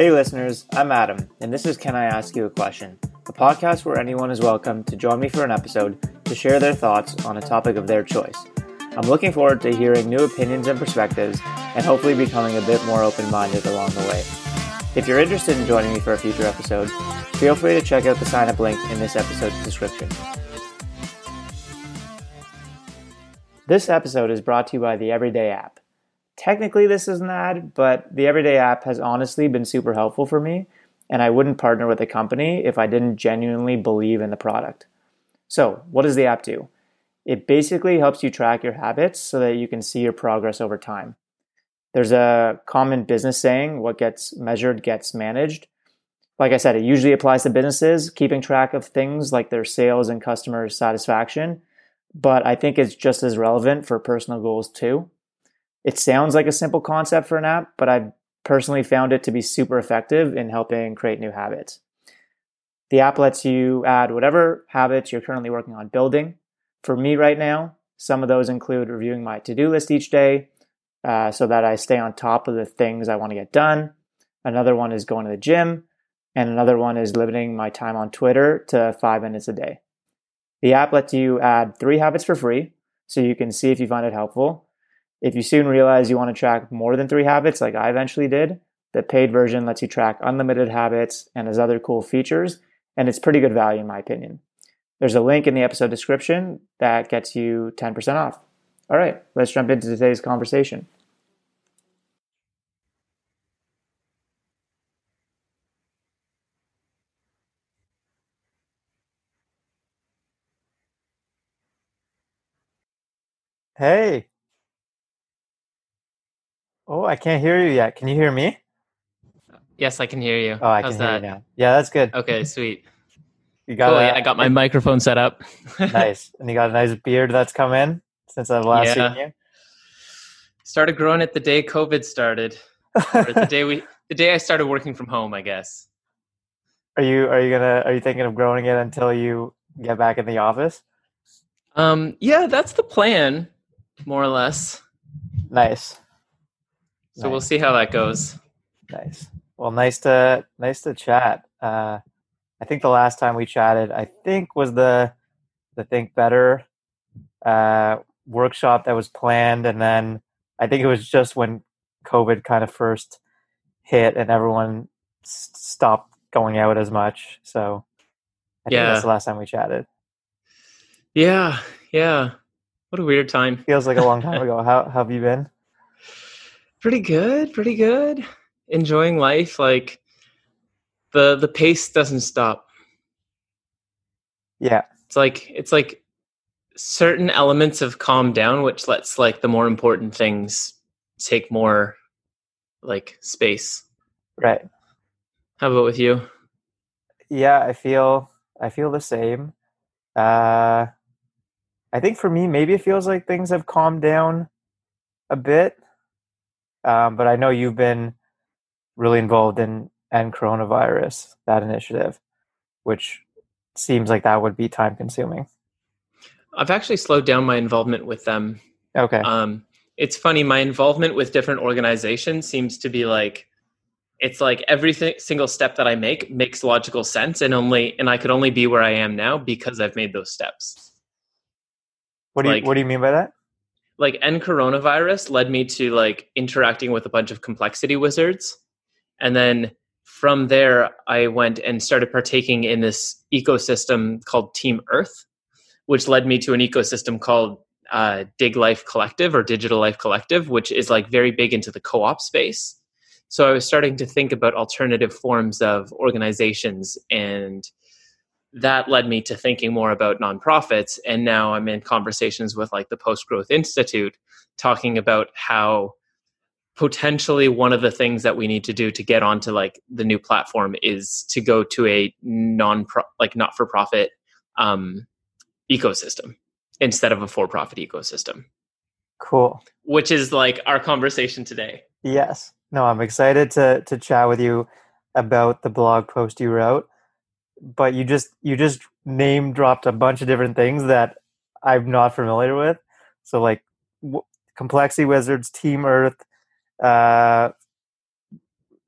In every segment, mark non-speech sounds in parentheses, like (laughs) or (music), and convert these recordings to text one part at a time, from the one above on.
Hey, listeners, I'm Adam, and this is Can I Ask You a Question? A podcast where anyone is welcome to join me for an episode to share their thoughts on a topic of their choice. I'm looking forward to hearing new opinions and perspectives and hopefully becoming a bit more open minded along the way. If you're interested in joining me for a future episode, feel free to check out the sign up link in this episode's description. This episode is brought to you by the Everyday app. Technically, this is an ad, but the Everyday app has honestly been super helpful for me, and I wouldn't partner with a company if I didn't genuinely believe in the product. So, what does the app do? It basically helps you track your habits so that you can see your progress over time. There's a common business saying what gets measured gets managed. Like I said, it usually applies to businesses, keeping track of things like their sales and customer satisfaction. But I think it's just as relevant for personal goals too. It sounds like a simple concept for an app, but I've personally found it to be super effective in helping create new habits. The app lets you add whatever habits you're currently working on building. For me right now, some of those include reviewing my to do list each day, uh, so that I stay on top of the things I want to get done. Another one is going to the gym. And another one is limiting my time on Twitter to five minutes a day. The app lets you add three habits for free, so you can see if you find it helpful. If you soon realize you want to track more than three habits, like I eventually did, the paid version lets you track unlimited habits and has other cool features, and it's pretty good value in my opinion. There's a link in the episode description that gets you 10% off. All right, let's jump into today's conversation. Hey. Oh, I can't hear you yet. Can you hear me? Yes, I can hear you. Oh, I How's can hear that? you now. Yeah, that's good. Okay, (laughs) sweet. You got Cool. a, yeah, I got my microphone set up. (laughs) nice, and you got a nice beard that's come in since I've last Yeah. seen you. started growing it the day COVID started, or the day we, (laughs) the day I started working from home, I guess. Are you are you gonna are you thinking of growing it until you get back in the office? Um, yeah, that's the plan, more or less. Nice. So we'll see how that goes. Nice. Well, nice to nice to chat. Uh, I think the last time we chatted, I think was the the Think Better uh, workshop that was planned, and then I think it was just when COVID kind of first hit and everyone s- stopped going out as much. So I think Yeah. that's the last time we chatted. Yeah, yeah. What a weird time. Feels like a long time (laughs) ago. How, how have you been? Pretty good, pretty good. Enjoying life. Like the the pace doesn't stop. Yeah, it's like it's like certain elements have calmed down which lets like the more important things take more like space right. how about with you Yeah, I feel I feel the same. Uh, I think for me, maybe it feels like things have calmed down a bit. Um, but I know you've been really involved in end coronavirus that initiative, which seems like that would be time consuming. i've actually slowed down my involvement with them Okay. um it's funny my involvement with different organizations seems to be like it's like every single step that i make makes logical sense and only and i could only be where i am now because i've made those steps what do you like- What do you mean by that? Like end coronavirus led me to like interacting with a bunch of complexity wizards. And then from there i went and started partaking in this ecosystem called team earth which led me to an ecosystem called uh, dig life collective or digital life collective which is like very big into the co-op space. So i was starting to think about alternative forms of organizations and that led me to thinking more about nonprofits and now i'm in conversations with like the post growth institute talking about how potentially one of the things that we need to do to get onto like the new platform is to go to a non like not for profit um, ecosystem instead of a for profit ecosystem Cool. which is like our conversation today Yes. No, I'm excited to to chat with you about the blog post you wrote. But you just you just name dropped a bunch of different things that I'm not familiar with. So like w- Complexity Wizards, Team Earth, uh,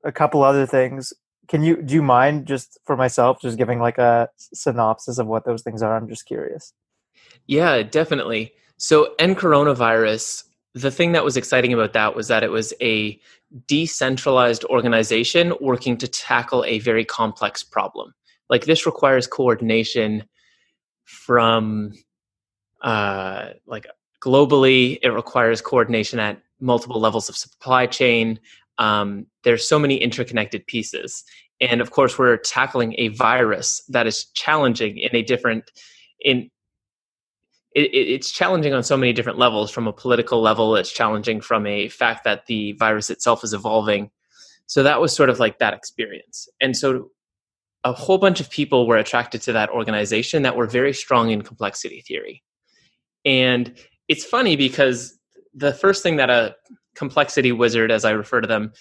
a couple other things. Can you do you mind just for myself just giving like a synopsis of what those things are? I'm just curious. Yeah, definitely. So, End coronavirus, the thing that was exciting about that was that it was a decentralized organization working to tackle a very complex problem. Like this requires coordination from uh, like globally. It requires coordination at multiple levels of supply chain. Um, there's so many interconnected pieces, and of course, we're tackling a virus that is challenging in a different in it, it's challenging on so many different levels from a political level it's challenging from a fact that the virus itself is evolving so that was sort of like that experience and so a whole bunch of people were attracted to that organization that were very strong in complexity theory and it's funny because the first thing that a complexity wizard as i refer to them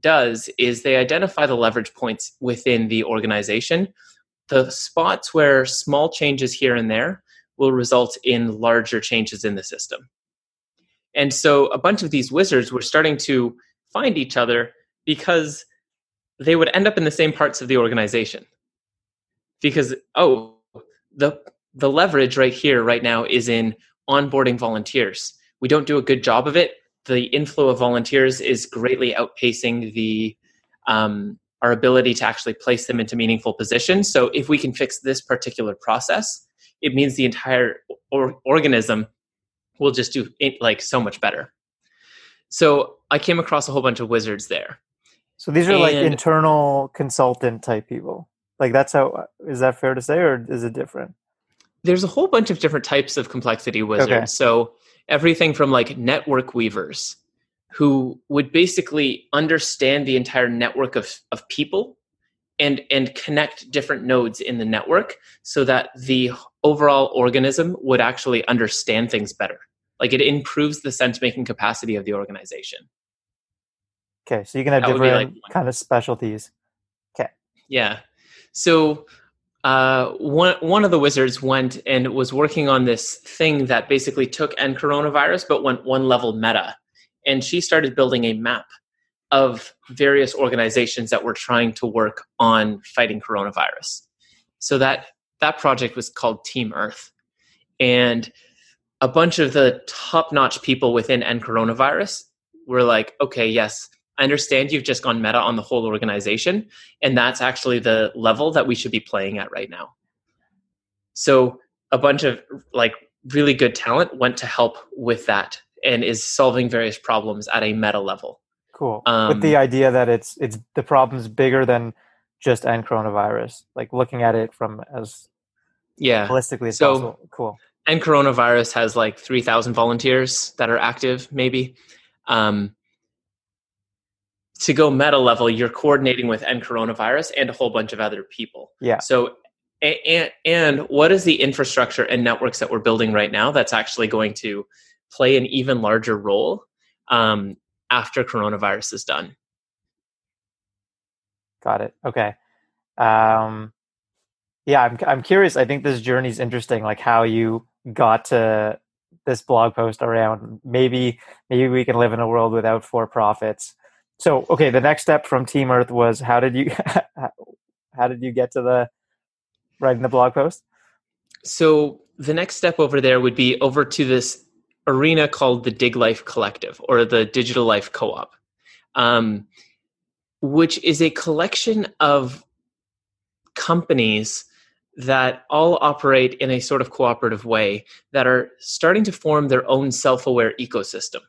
does is they identify the leverage points within the organization the spots where small changes here and there will result in larger changes in the system. And so a bunch of these wizards were starting to find each other because they would end up in the same parts of the organization. Because, oh, the, the leverage right here, right now, is in onboarding volunteers. We don't do a good job of it. The inflow of volunteers is greatly outpacing the um, our ability to actually place them into meaningful positions. So if we can fix this particular process, it means the entire or- organism will just do it like so much better. So I came across a whole bunch of wizards there. So these are and, like internal consultant type people. Like that's how is that fair to say or is it different? There's a whole bunch of different types of complexity wizards. Okay. So everything from like network weavers who would basically understand the entire network of, of people and and connect different nodes in the network so that the overall organism would actually understand things better like it improves the sense making capacity of the organization okay so you can have that different like kind of specialties okay yeah so uh, one one of the wizards went and was working on this thing that basically took End coronavirus but went one level meta and she started building a map of various organizations that were trying to work on fighting coronavirus. So that that project was called Team Earth. And a bunch of the top-notch people within End coronavirus were like, okay, yes, I understand you've just gone meta on the whole organization, and that's actually the level that we should be playing at right now. So a bunch of like really good talent went to help with that and is solving various problems at a meta level. Cool. Um, With the idea that it's it's the problem's bigger than just End coronavirus, like looking at it from as yeah holistically as so, possible. Cool. End coronavirus has like three thousand volunteers that are active, maybe. Um, to go meta level, you're coordinating with End coronavirus and a whole bunch of other people. Yeah. So and, and what is the infrastructure and networks that we're building right now that's actually going to play an even larger role um, after coronavirus is done. Got it. Okay. Um, yeah, I'm I'm curious. I think this journey is interesting. Like how you got to this blog post around maybe maybe we can live in a world without for profits. So okay, the next step from Team Earth was how did you (laughs) how did you get to the writing the blog post? So the next step over there would be over to this arena called the Dig Life Collective or the Digital Life Co op, um, which is a collection of companies that all operate in a sort of cooperative way that are starting to form their own self aware ecosystem.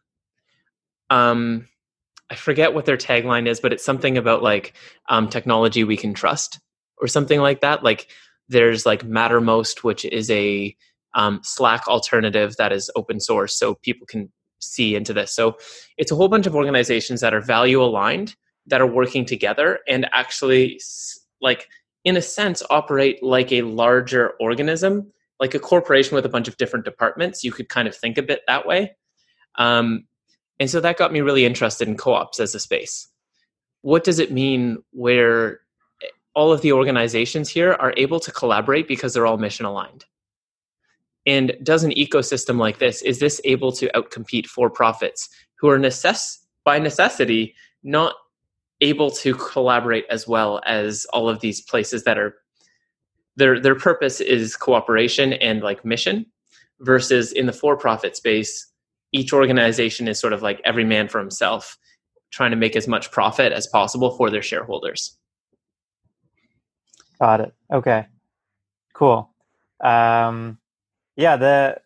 Um, I forget what their tagline is, but it's something about like um, technology we can trust or something like that. Like there's like Mattermost, which is a um, Slack alternative that is open source so people can see into this. So it's a whole bunch of organizations that are value aligned that are working together and actually like in a sense operate like a larger organism like a corporation with a bunch of different departments you could kind of think of it that way um, and so that got me really interested in co-ops as a space. What does it mean where all of the organizations here are able to collaborate because they're all mission aligned? And does an ecosystem like this, is this able to outcompete for profits who are necess- by necessity not able to collaborate as well as all of these places that are their their purpose is cooperation and like mission versus in the for-profit space each organization is sort of like every man for himself trying to make as much profit as possible for their shareholders. Got it. Okay. Cool. Um, yeah the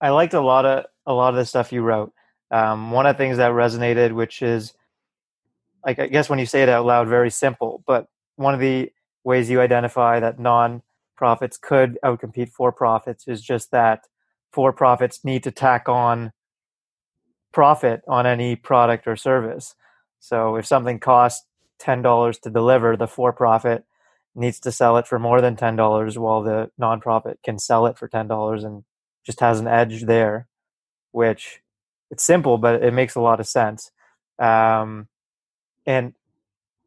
i liked a lot of a lot of the stuff you wrote. Um, one of the things that resonated which is like i guess when you say it out loud very simple but one of the ways you identify that non-profits could outcompete for-profits is just that for-profits need to tack on profit on any product or service. So if something costs $10 to deliver, the for-profit needs to sell it for more than $10 while the nonprofit can sell it for $10 and just has an edge there, which it's simple, but it makes a lot of sense. Um, and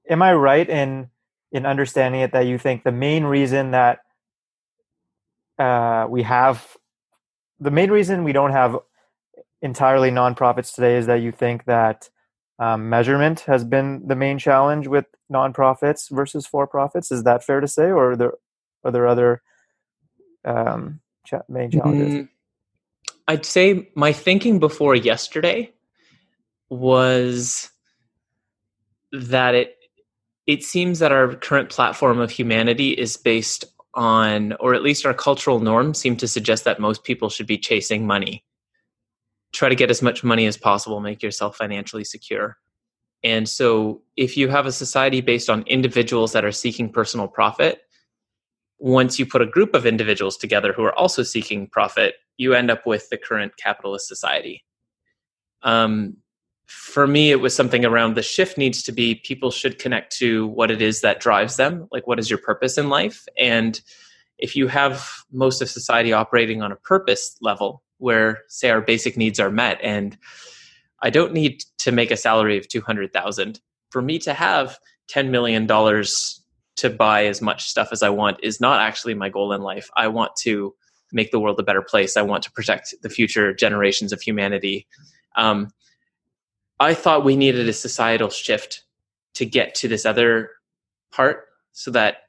am I right in in understanding it that you think the main reason that uh, we have the main reason we don't have entirely nonprofits today is that you think that um, measurement has been the main challenge with nonprofits versus for profits. Is that fair to say, or are there are there other um, cha- main challenges? Mm, I'd say my thinking before yesterday was that it it seems that our current platform of humanity is based on, or at least our cultural norms seem to suggest that most people should be chasing money. Try to get as much money as possible, make yourself financially secure. And so, if you have a society based on individuals that are seeking personal profit, once you put a group of individuals together who are also seeking profit, you end up with the current capitalist society. Um, for me it was something around the shift needs to be people should connect to what it is that drives them like what is your purpose in life? And if you have most of society operating on a purpose level where say our basic needs are met and i don't need to make a salary of 200000 for me to have 10 million dollars to buy as much stuff as i want is not actually my goal in life. I want to make the world a better place. I want to protect the future generations of humanity. Um, I thought we needed a societal shift to get to this other part so that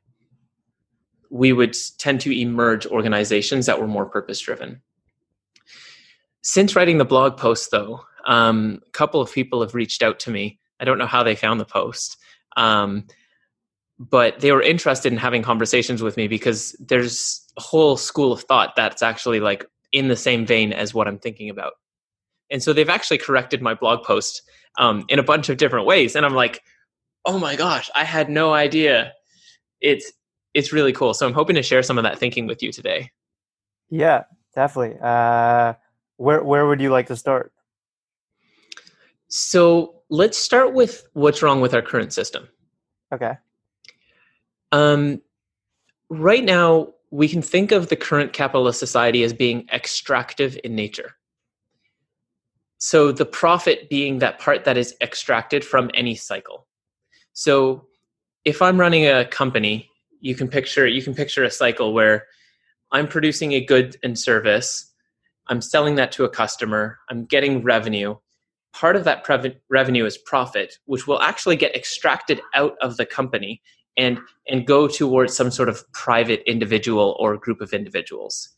we would tend to emerge organizations that were more purpose driven. Since writing the blog post, though, um, a couple of people have reached out to me. I don't know how they found the post, um, but they were interested in having conversations with me because there's a whole school of thought that's actually like in the same vein as what I'm thinking about. And so they've actually corrected my blog post um, in a bunch of different ways. And I'm like, oh my gosh, I had no idea. It's it's really cool. So I'm hoping to share some of that thinking with you today. Yeah, definitely. Uh, where where would you like to start? So let's start with what's wrong with our current system. Okay. Um, right now, we can think of the current capitalist society as being extractive in nature so the profit being that part that is extracted from any cycle. So if i'm running a company you can picture you can picture a cycle where i'm producing a good and service i'm selling that to a customer i'm getting revenue. Part of that pre- revenue is profit which will actually get extracted out of the company and and go towards some sort of private individual or group of individuals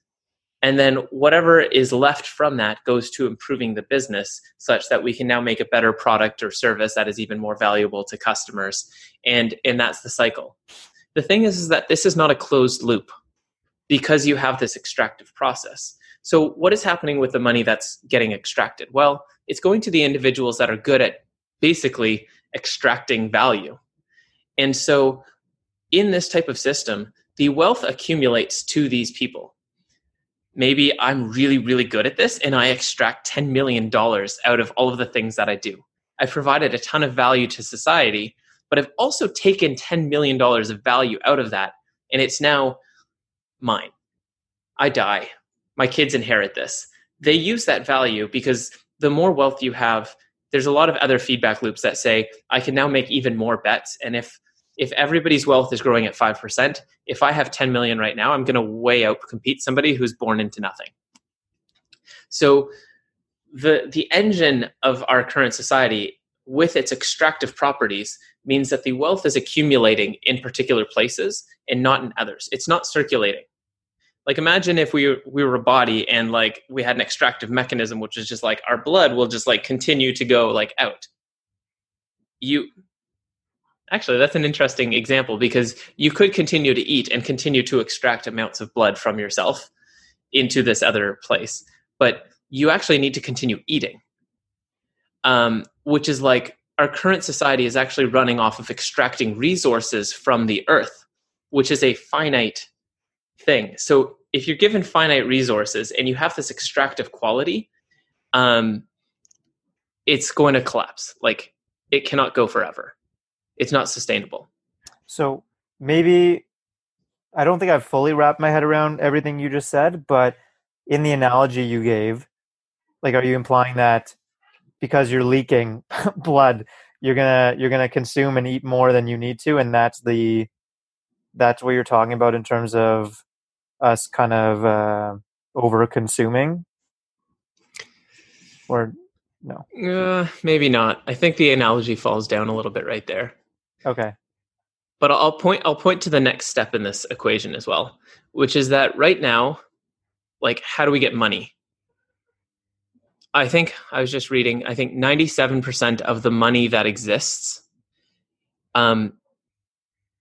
and then whatever is left from that goes to improving the business such that we can now make a better product or service that is even more valuable to customers. And, and that's the cycle. The thing is, is that this is not a closed loop because you have this extractive process. So, what is happening with the money that's getting extracted? Well, it's going to the individuals that are good at basically extracting value. And so, in this type of system, the wealth accumulates to these people maybe I'm really, really good at this and I extract $10 million out of all of the things that I do. I've provided a ton of value to society, but I've also taken $10 million of value out of that and it's now mine. I die. My kids inherit this. They use that value because the more wealth you have, there's a lot of other feedback loops that say, I can now make even more bets. And if if everybody's wealth is growing at 5%, if I have 10 million right now, I'm going to way out compete somebody who's born into nothing. So the the engine of our current society with its extractive properties means that the wealth is accumulating in particular places and not in others. It's not circulating. Like imagine if we we were a body and like we had an extractive mechanism which is just like our blood will just like continue to go like out. You Actually, that's an interesting example because you could continue to eat and continue to extract amounts of blood from yourself into this other place, but you actually need to continue eating. Um, which is like our current society is actually running off of extracting resources from the earth, which is a finite thing. So if you're given finite resources and you have this extractive quality, um, it's going to collapse. Like it cannot go forever. It's not sustainable. So maybe I don't think I've fully wrapped my head around everything you just said, but in the analogy you gave, like are you implying that because you're leaking (laughs) blood you're gonna you're gonna consume and eat more than you need to and that's the that's what you're talking about in terms of us kind of uh, over consuming or no? Uh, maybe not. I think the analogy falls down a little bit right there okay but i'll point i'll point to the next step in this equation as well which is that right now like how do we get money I think I was just reading. I think ninety-seven percent of the money that exists um,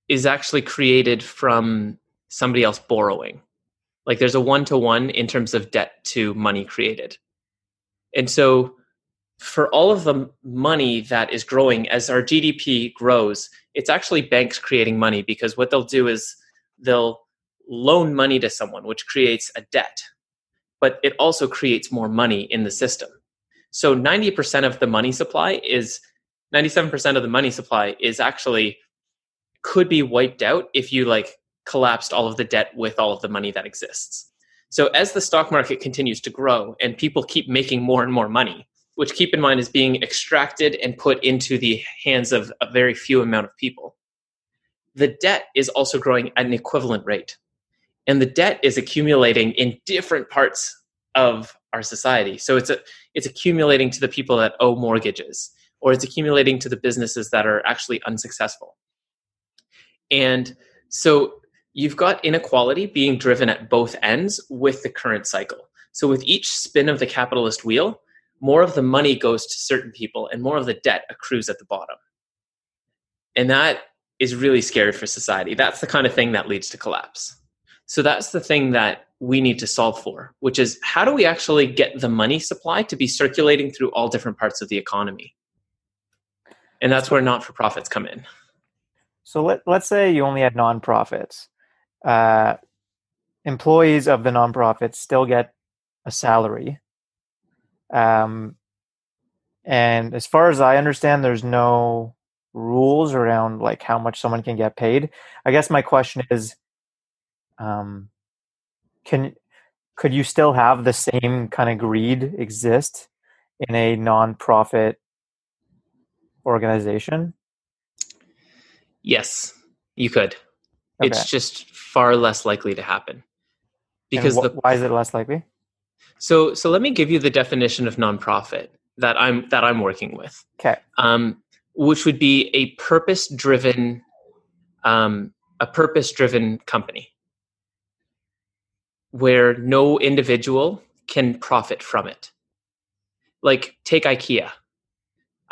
is actually created from somebody else borrowing. Like there's a one-to-one in terms of debt to money created, and so for all of the money that is growing as our GDP grows, it's actually banks creating money because what they'll do is they'll loan money to someone, which creates a debt but it also creates more money in the system. So 90% of the money supply is 97% of the money supply is actually could be wiped out if you like collapsed all of the debt with all of the money that exists. So as the stock market continues to grow and people keep making more and more money, which keep in mind is being extracted and put into the hands of a very few amount of people, the debt is also growing at an equivalent rate. And the debt is accumulating in different parts of our society. So it's a, it's accumulating to the people that owe mortgages or it's accumulating to the businesses that are actually unsuccessful. And so you've got inequality being driven at both ends with the current cycle. So with each spin of the capitalist wheel more of the money goes to certain people and more of the debt accrues at the bottom and that is really scary for society that's the kind of thing that leads to collapse so that's the thing that we need to solve for, which is how do we actually get the money supply to be circulating through all different parts of the economy? And that's where not for profits come in. So let, let's say you only had nonprofits. Uh, employees of the nonprofits still get a salary. Um, and as far as I understand, there's no rules around like how much someone can get paid. I guess my question is um, can could you still have the same kind of greed exist in a nonprofit organization? Yes, you could. Okay. It's just far less likely to happen. Because wh- the, why is it less likely? So so let me give you the definition of nonprofit that I'm that I'm working with. Okay. Um, which would be a purpose driven um, a purpose driven company where no individual can profit from it. Like take IKEA.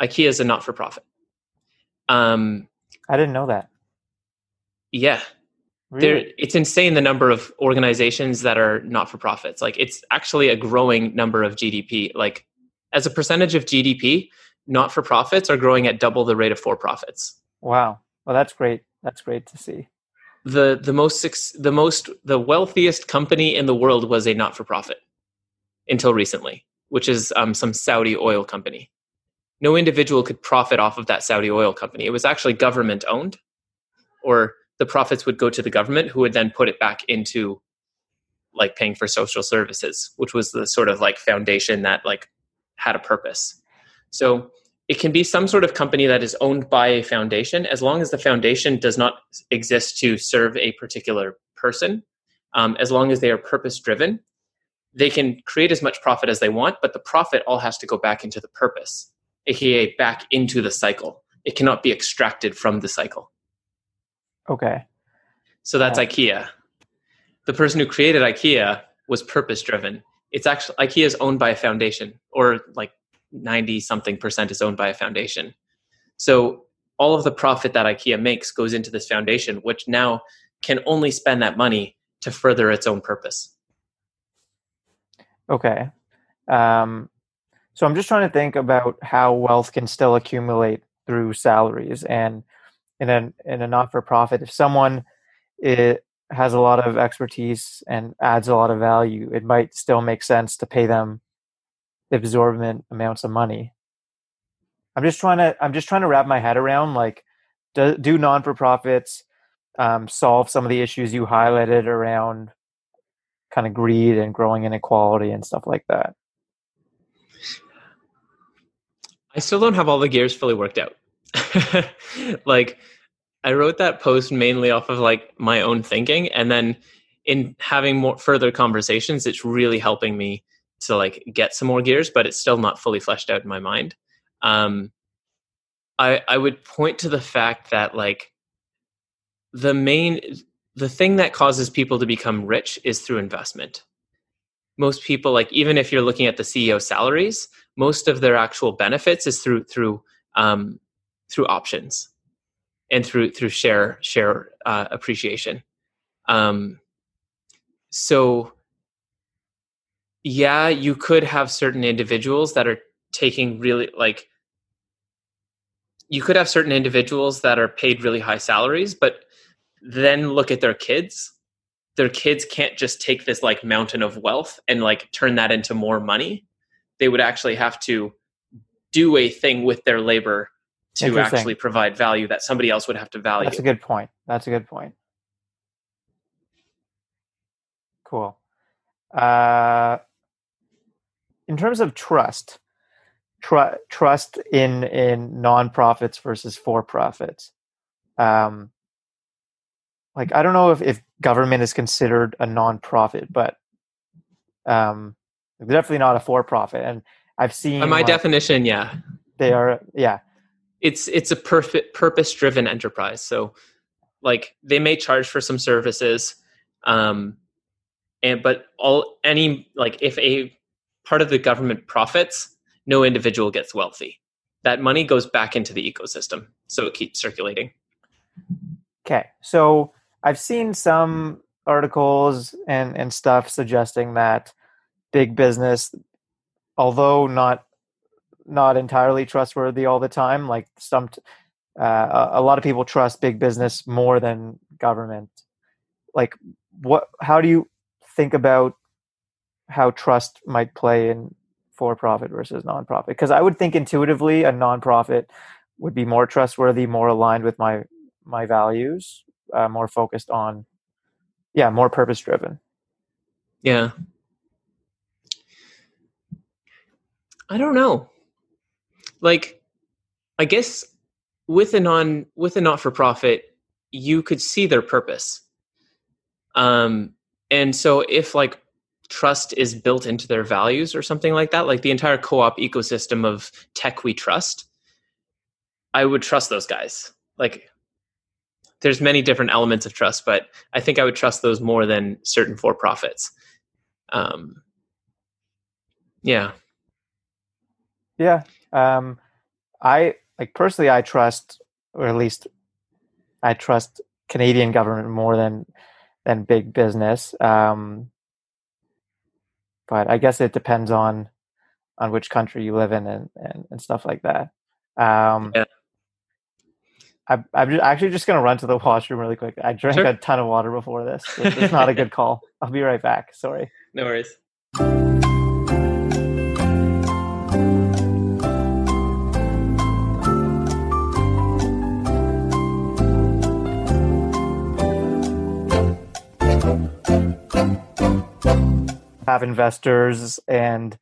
IKEA is a not for profit. Um, I didn't know that. Yeah. Really? There, it's insane the number of organizations that are not for profits. Like it's actually a growing number of GDP. Like as a percentage of GDP, not for profits are growing at double the rate of for profits. Wow. Well, that's great. That's great to see the the most the most the wealthiest company in the world was a not for profit until recently, which is um, some Saudi oil company. No individual could profit off of that Saudi oil company. It was actually government owned, or the profits would go to the government, who would then put it back into like paying for social services, which was the sort of like foundation that like had a purpose. So it can be some sort of company that is owned by a foundation as long as the foundation does not exist to serve a particular person um, as long as they are purpose driven they can create as much profit as they want but the profit all has to go back into the purpose aka back into the cycle. It cannot be extracted from the cycle. Okay. So that's Yeah. IKEA. The person who created IKEA was purpose driven. It's actually IKEA is owned by a foundation, or like ninety something percent is owned by a foundation. So all of the profit that IKEA makes goes into this foundation, which now can only spend that money to further its own purpose. Okay. Um, so I'm just trying to think about how wealth can still accumulate through salaries and in a in a not for profit. If someone it has a lot of expertise and adds a lot of value, it might still make sense to pay them exorbitant amounts of money. I'm just trying to I'm just trying to wrap my head around like do, do non for profits um, solve some of the issues you highlighted around kind of greed and growing inequality and stuff like that. I still don't have all the gears fully worked out. (laughs) like I wrote that post mainly off of like my own thinking and then in having more further conversations it's really helping me to like get some more gears but it's still not fully fleshed out in my mind. Um I I would point to the fact that like the main the thing that causes people to become rich is through investment. Most people like even if you're looking at the CEO salaries, most of their actual benefits is through through um, through options and through through share share uh, appreciation. Um, so yeah, you could have certain individuals that are taking really like you could have certain individuals that are paid really high salaries, but then look at their kids. Their kids can't just take this like mountain of wealth and like turn that into more money. They would actually have to do a thing with their labor to actually provide value that somebody else would have to value. That's a good point. That's a good point. Cool. Uh, in terms of trust, tr- trust in in nonprofits versus for profits. Um, like I don't know if, if government is considered a nonprofit, but um, definitely not a for profit. And I've seen By my like, definition, yeah, they are yeah it's it's a perfect purpose driven enterprise. So like they may charge for some services, um, and but all any like if a part of the government profits, no individual gets wealthy. That money goes back into the ecosystem, so it keeps circulating. Okay, so I've seen some articles and and stuff suggesting that big business, although not not entirely trustworthy all the time, like some uh, a lot of people trust big business more than government. Like, what? How do you think about how trust might play in for profit versus nonprofit? Because I would think intuitively a nonprofit would be more trustworthy, more aligned with my my values, uh, more focused on, yeah, more purpose driven. Yeah. I don't know. Like I guess with a non with a not for profit, you could see their purpose. Um and so if like trust is built into their values or something like that, like the entire co-op ecosystem of tech we trust, I would trust those guys. Like there's many different elements of trust, but I think I would trust those more than certain for profits. Um, yeah, Yeah. Um, I like personally, I trust, or at least I trust Canadian government more than than big business. Um, but I guess it depends on on which country you live in and and, and stuff like that. Um, Yeah. I, I'm actually just gonna run to the (laughs) washroom really quick. I drank Sure. a ton of water before this. It's not a (laughs) good call. I'll be right back. Sorry. no worries. Have investors and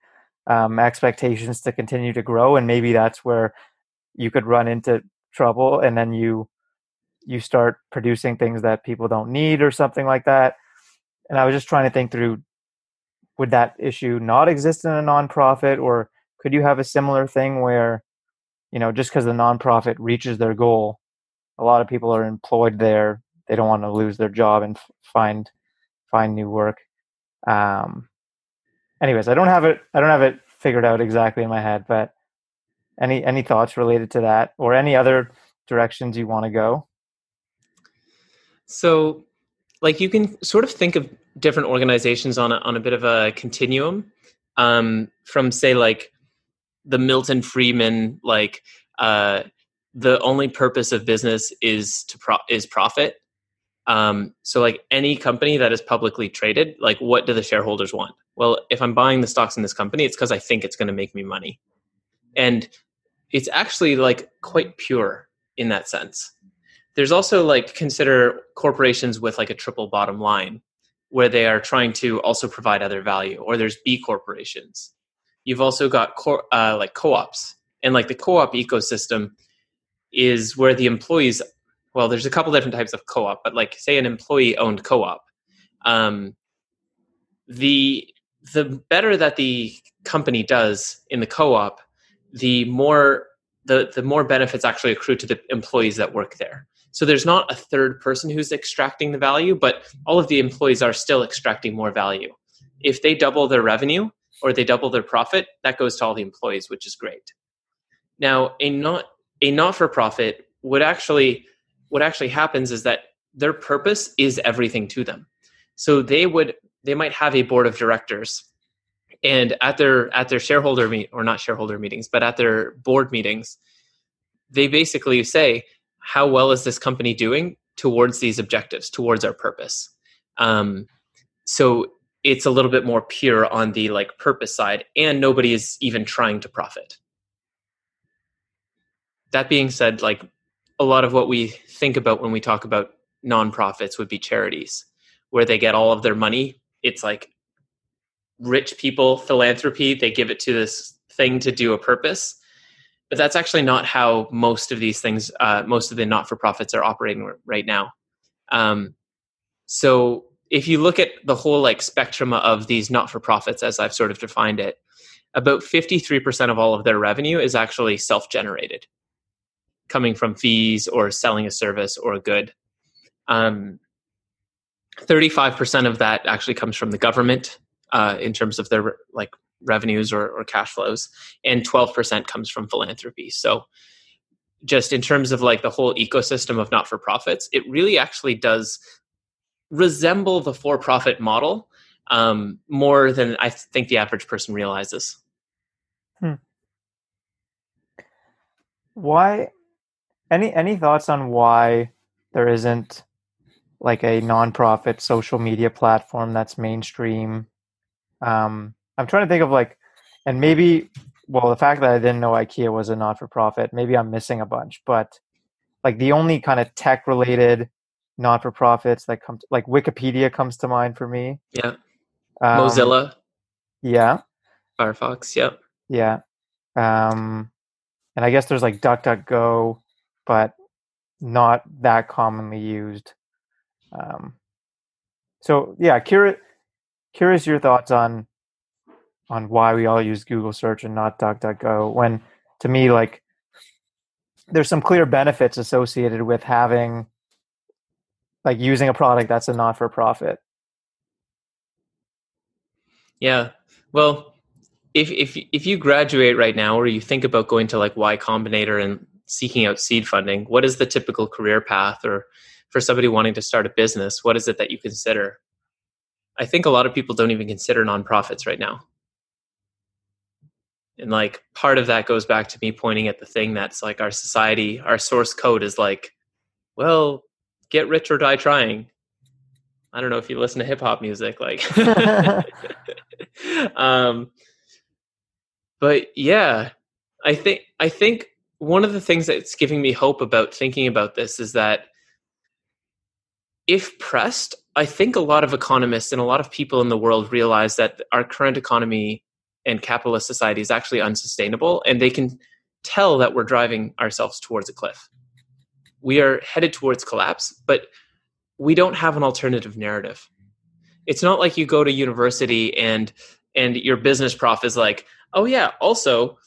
um, expectations to continue to grow and maybe that's where you could run into trouble and then you you start producing things that people don't need or something like that and i was just trying to think through would that issue not exist in a nonprofit or could you have a similar thing where you know, just because the nonprofit reaches their goal, a lot of people are employed there. They don't want to lose their job and find find new work. Um, anyways, I don't have it. I don't have it figured out exactly in my head, but any any thoughts related to that, or any other directions you want to go? So, like you can sort of think of different organizations on a, on a bit of a continuum, um, from say like the Milton Friedman, like uh, the only purpose of business is to pro- is profit. Um, so like any company that is publicly traded, like what do the shareholders want? Well, if I'm buying the stocks in this company, it's because I think it's going to make me money, and it's actually like quite pure in that sense. There's also like consider corporations with like a triple bottom line where they are trying to also provide other value or there's B corporations. You've also got co- uh, like co-ops and like the co-op ecosystem is where the employees well there's a couple different types of co-op but like say an employee owned co-op um, the the better that the company does in the co-op the more the, the more benefits actually accrue to the employees that work there. So there's not a third person who's extracting the value, but all of the employees are still extracting more value. If they double their revenue or they double their profit, that goes to all the employees, which is great. Now, a not a not-for-profit would actually what actually happens is that their purpose is everything to them. So they would they might have a board of directors. And at their at their shareholder meet or not shareholder meetings but at their board meetings they basically say how well is this company doing towards these objectives towards our purpose? Um, so it's a little bit more pure on the like purpose side and nobody is even trying to profit. That being said like a lot of what we think about when we talk about nonprofits would be charities where they get all of their money it's like rich people philanthropy they give it to this thing to do a purpose. But that's actually not how most of these things uh, most of the not-for-profits are operating right now. Um, so if you look at the whole like spectrum of these not-for-profits as i've sort of defined it about 53% of all of their revenue is actually self-generated coming from fees or selling a service or a good. Um, 35% of that actually comes from the government uh, in terms of their like revenues or, or cash flows, and 12% comes from philanthropy. So, just in terms of like the whole ecosystem of not for profits, it really actually does resemble the for profit model um, more than I think the average person realizes. Hmm. Why? Any any thoughts on why there isn't like a nonprofit social media platform that's mainstream um, I'm trying to think of like, and maybe, well, the fact that I didn't know IKEA was a not for profit, maybe I'm missing a bunch, but like the only kind of tech related not for profits that come, to, like Wikipedia comes to mind for me. Yeah. Um, Mozilla. Yeah. Firefox. Yep. Yeah. Um, and I guess there's like DuckDuckGo, but not that commonly used. Um, so yeah, curious curious your thoughts on on why we all use Google search and not DuckDuckGo when to me like there's some clear benefits associated with having like using a product that's a not for profit. Yeah. Well, if if if you graduate right now or you think about going to like Y Combinator and seeking out seed funding, what is the typical career path or for somebody wanting to start a business, what is it that you consider? I think a lot of people don't even consider nonprofits right now. And like part of that goes back to me pointing at the thing that's like our society, our source code is like, well, get rich or die trying. I don't know if you listen to hip hop music, like, (laughs) (laughs) um, but yeah, I think I think one of the things that's giving me hope about thinking about this is that if pressed, I think a lot of economists and a lot of people in the world realize that our current economy and capitalist society is actually unsustainable, and they can tell that we're driving ourselves towards a cliff. We are headed towards collapse, but we don't have an alternative narrative. It's not like you go to university and and your business prof is like, "Oh yeah, also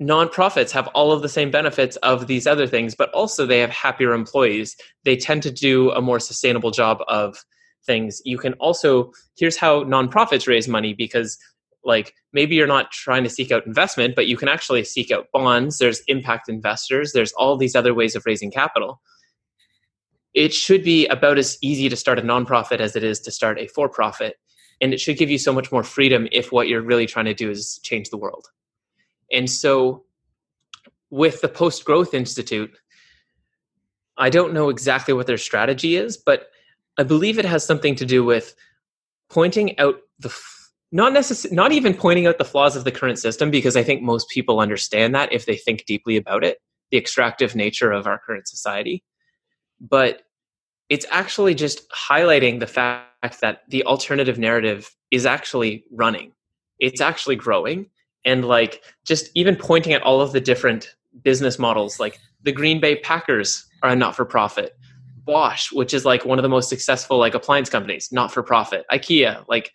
nonprofits have all of the same benefits of these other things, but also they have happier employees. They tend to do a more sustainable job of things. You can also, here's how nonprofits raise money because like maybe you're not trying to seek out investment, but you can actually seek out bonds. There's impact investors. There's all these other ways of raising capital. It should be about as easy to start a nonprofit as it is to start a for profit. And it should give you so much more freedom if what you're really trying to do is change the world. And so, with the Post Growth Institute, I don't know exactly what their strategy is, but I believe it has something to do with pointing out the not necessarily not even pointing out the flaws of the current system because I think most people understand that if they think deeply about it, the extractive nature of our current society. But it's actually just highlighting the fact that the alternative narrative is actually running. It's actually growing and like just even pointing at all of the different business models like the green bay packers are a not-for-profit. Bosch which is like one of the most successful like appliance companies not for profit ikea like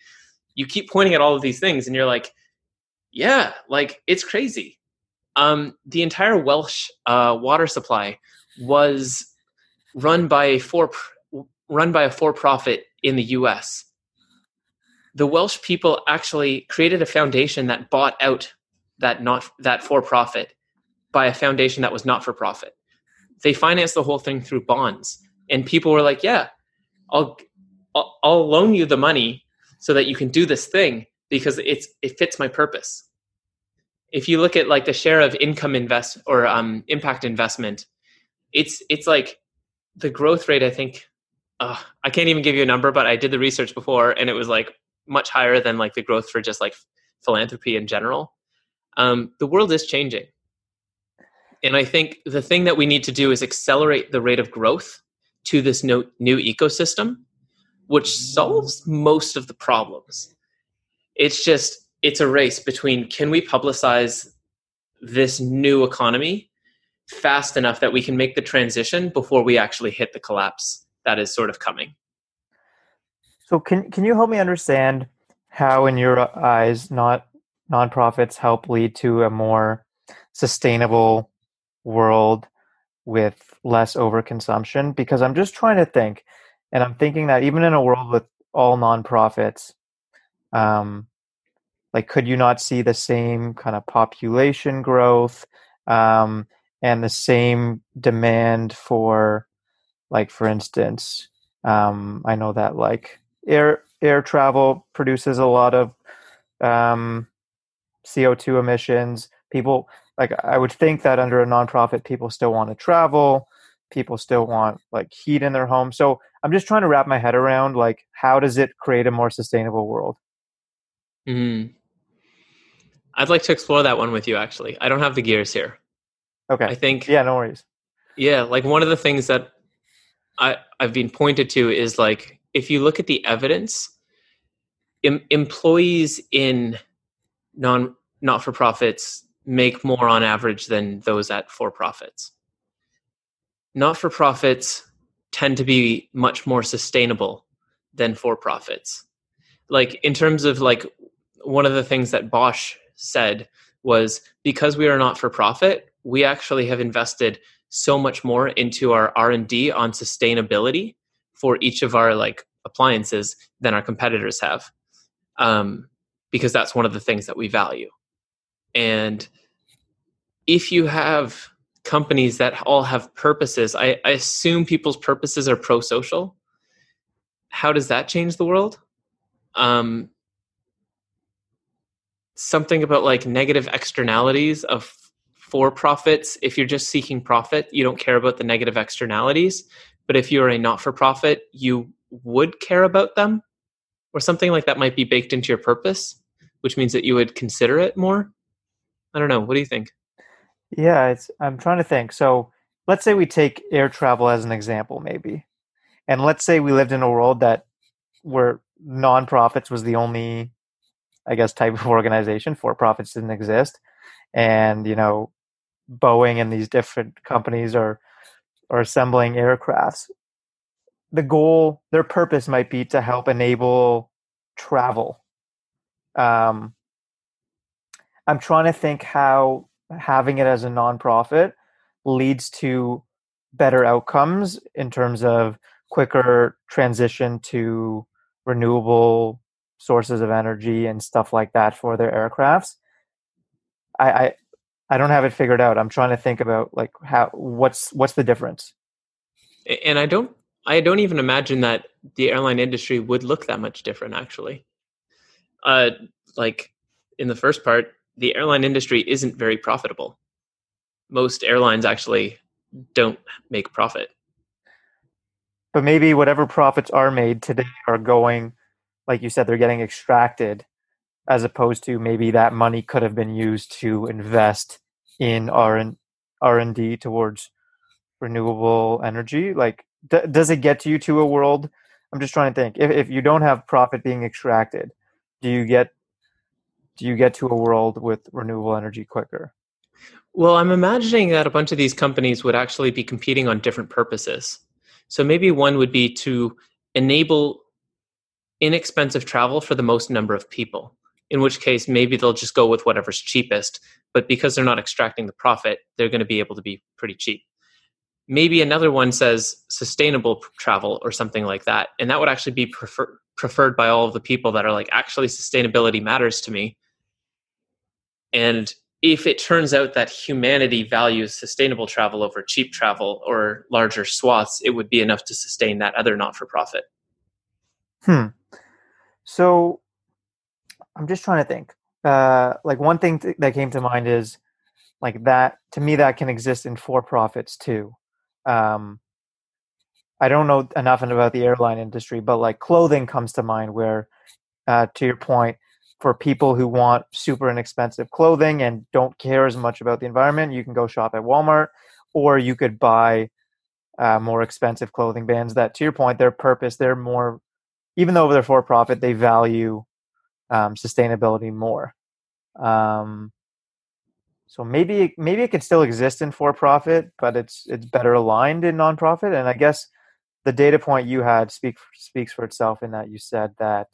you keep pointing at all of these things and you're like yeah like it's crazy. Um, the entire welsh uh, water supply was run by a for run by a for-profit in the us the Welsh people actually created a foundation that bought out that not that for profit by a foundation that was not for profit. They financed the whole thing through bonds, and people were like, "Yeah, I'll I'll, loan you the money so that you can do this thing because it's it fits my purpose." If you look at like the share of income invest or um, impact investment, it's it's like the growth rate. I think uh, I can't even give you a number, but I did the research before, and it was like much higher than like the growth for just like philanthropy in general. Um, the world is changing. And I think the thing that we need to do is accelerate the rate of growth to this new, new ecosystem, which solves most of the problems. It's just, it's a race between can we publicize this new economy fast enough that we can make the transition before we actually hit the collapse that is sort of coming. So can can you help me understand how, in your eyes, not nonprofits help lead to a more sustainable world with less overconsumption? Because I'm just trying to think, and I'm thinking that even in a world with all nonprofits, um, like could you not see the same kind of population growth um, and the same demand for, like, for instance, um, I know that like air air travel produces a lot of um, CO2 emissions. People like I would think that under a nonprofit, people still want to travel. People still want like heat in their home. So I'm just trying to wrap my head around like how does it create a more sustainable world? Hmm. I'd like to explore that one with you. Actually, I don't have the gears here. Okay. I think. Yeah. No worries. Yeah, like one of the things that I I've been pointed to is like if you look at the evidence, em- employees in non not for profits make more on average than those at for profits. Not for profits tend to be much more sustainable than for profits. Like in terms of like one of the things that Bosch said was because we are not for profit, we actually have invested so much more into our R&D on sustainability for each of our like appliances than our competitors have um, because that's one of the things that we value. And if you have companies that all have purposes I, I assume people's purposes are pro-social. How does that change the world? Um, something about like negative externalities of for profits if you're just seeking profit you don't care about the negative externalities but if you're a not for profit, you would care about them, or something like that might be baked into your purpose, which means that you would consider it more. I don't know. What do you think? Yeah, it's, I'm trying to think. So let's say we take air travel as an example, maybe. And let's say we lived in a world that where nonprofits was the only, I guess, type of (laughs) organization. For profits didn't exist. And, you know, Boeing and these different companies are or assembling aircrafts, the goal, their purpose might be to help enable travel. Um, I'm trying to think how having it as a nonprofit leads to better outcomes in terms of quicker transition to renewable sources of energy and stuff like that for their aircrafts. I, I I don't have it figured out. I'm trying to think about like how what's what's the difference. And I don't I don't even imagine that the airline industry would look that much different actually. Uh like in the first part, the airline industry isn't very profitable. Most airlines actually don't make profit. But maybe whatever profits are made today are going like you said they're getting extracted as opposed to maybe that money could have been used to invest in R and R and D towards renewable energy. Like, d- does it get you to a world? I'm just trying to think. If if you don't have profit being extracted, do you get do you get to a world with renewable energy quicker? Well, I'm imagining that a bunch of these companies would actually be competing on different purposes. So maybe one would be to enable inexpensive travel for the most number of people in which case maybe they'll just go with whatever's cheapest but because they're not extracting the profit they're going to be able to be pretty cheap. Maybe another one says sustainable travel or something like that and that would actually be prefer- preferred by all of the people that are like actually sustainability matters to me. And if it turns out that humanity values sustainable travel over cheap travel or larger swaths it would be enough to sustain that other not for profit hmm. So I'm just trying to think. Uh, like one thing th- that came to mind is like that to me that can exist in for profits too. Um, I don't know enough about the airline industry, but like clothing comes to mind where, uh, to your point, for people who want super inexpensive clothing and don't care as much about the environment, you can go shop at Walmart, or you could buy uh, more expensive clothing brands that, to your point, their purpose, they're more, even though they're for profit, they value um, sustainability more. Um, so maybe maybe it could still exist in for profit, but it's it's better aligned in nonprofit. And I guess the data point you had speak speaks for itself in that you said that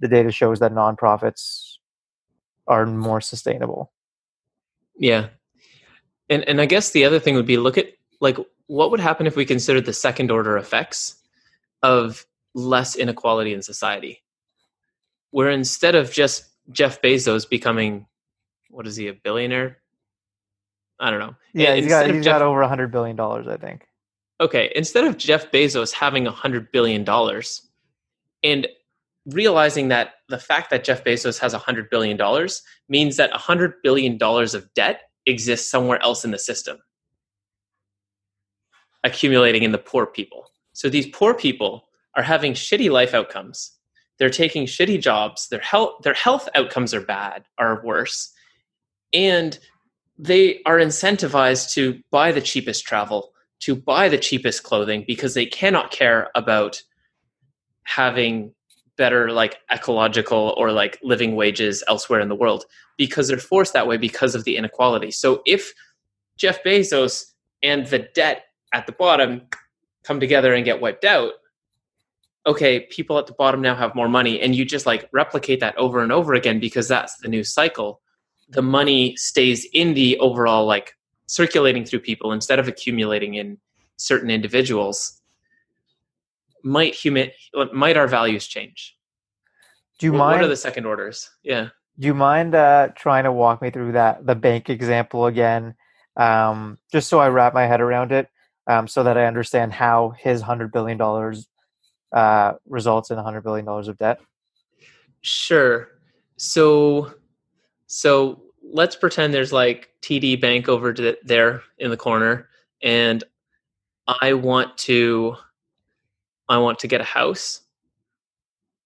the data shows that nonprofits are more sustainable. Yeah, and and I guess the other thing would be look at like what would happen if we considered the second order effects of less inequality in society where instead of just Jeff Bezos becoming, what is he, a billionaire? I don't know. Yeah, he's got he's Jeff, got over a hundred billion dollars, I think. Okay, instead of Jeff Bezos having a hundred billion dollars, and realizing that the fact that Jeff Bezos has a hundred billion dollars means that a hundred billion dollars of debt exists somewhere else in the system, accumulating in the poor people. So these poor people are having shitty life outcomes they're taking shitty jobs their health their health outcomes are bad are worse and they are incentivized to buy the cheapest travel to buy the cheapest clothing because they cannot care about having better like ecological or like living wages elsewhere in the world because they're forced that way because of the inequality. So if jeff bezos and the debt at the bottom come together and get wiped out okay, people at the bottom now have more money, and you just like replicate that over and over again because that's the new cycle. The money stays in the overall like circulating through people instead of accumulating in certain individuals. Might human might our values change? Do you what, mind? What are the second orders? Yeah. Do you mind uh, trying to walk me through that the bank example again, um, just so I wrap my head around it, um, so that I understand how his hundred billion dollars uh, results in $100 billion of debt? Sure. So, so let's pretend there's like TD Bank over there in the corner, and I want to, I want to get a house.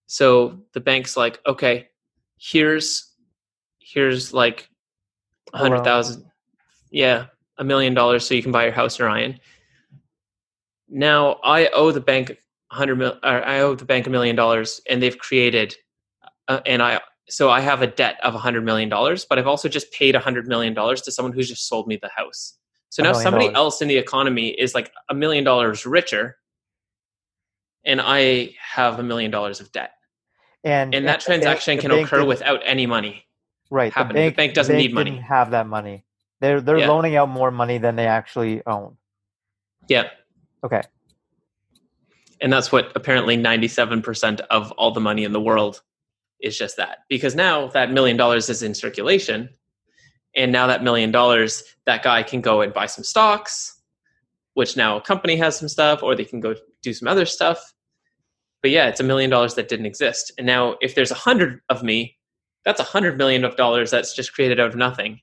So the bank's like, okay, here's, here's like a hundred thousand, yeah, a million dollars, so you can buy your house in Ryan. Now I owe the bank hundred mil. I owe the bank a million dollars, and they've created, uh, and I so I have a debt of a hundred million dollars, but I've also just paid a hundred million dollars to someone who's just sold me the house. So now somebody dollars. else in the economy is like a million dollars richer, and I have a million dollars of debt. And, and that transaction can occur without any money. right. The bank, the bank doesn't bank need money. have that money. They're they're Yeah. loaning out more money than they actually own. Yeah. Okay. And that's what apparently 97% of all the money in the world is just that. Because now that million dollars is in circulation. And now that million dollars, that guy can go and buy some stocks, which now a company has some stuff, or they can go do some other stuff. But yeah, it's a million dollars that didn't exist. And now if there's a hundred of me, that's a hundred million of dollars that's just created out of nothing.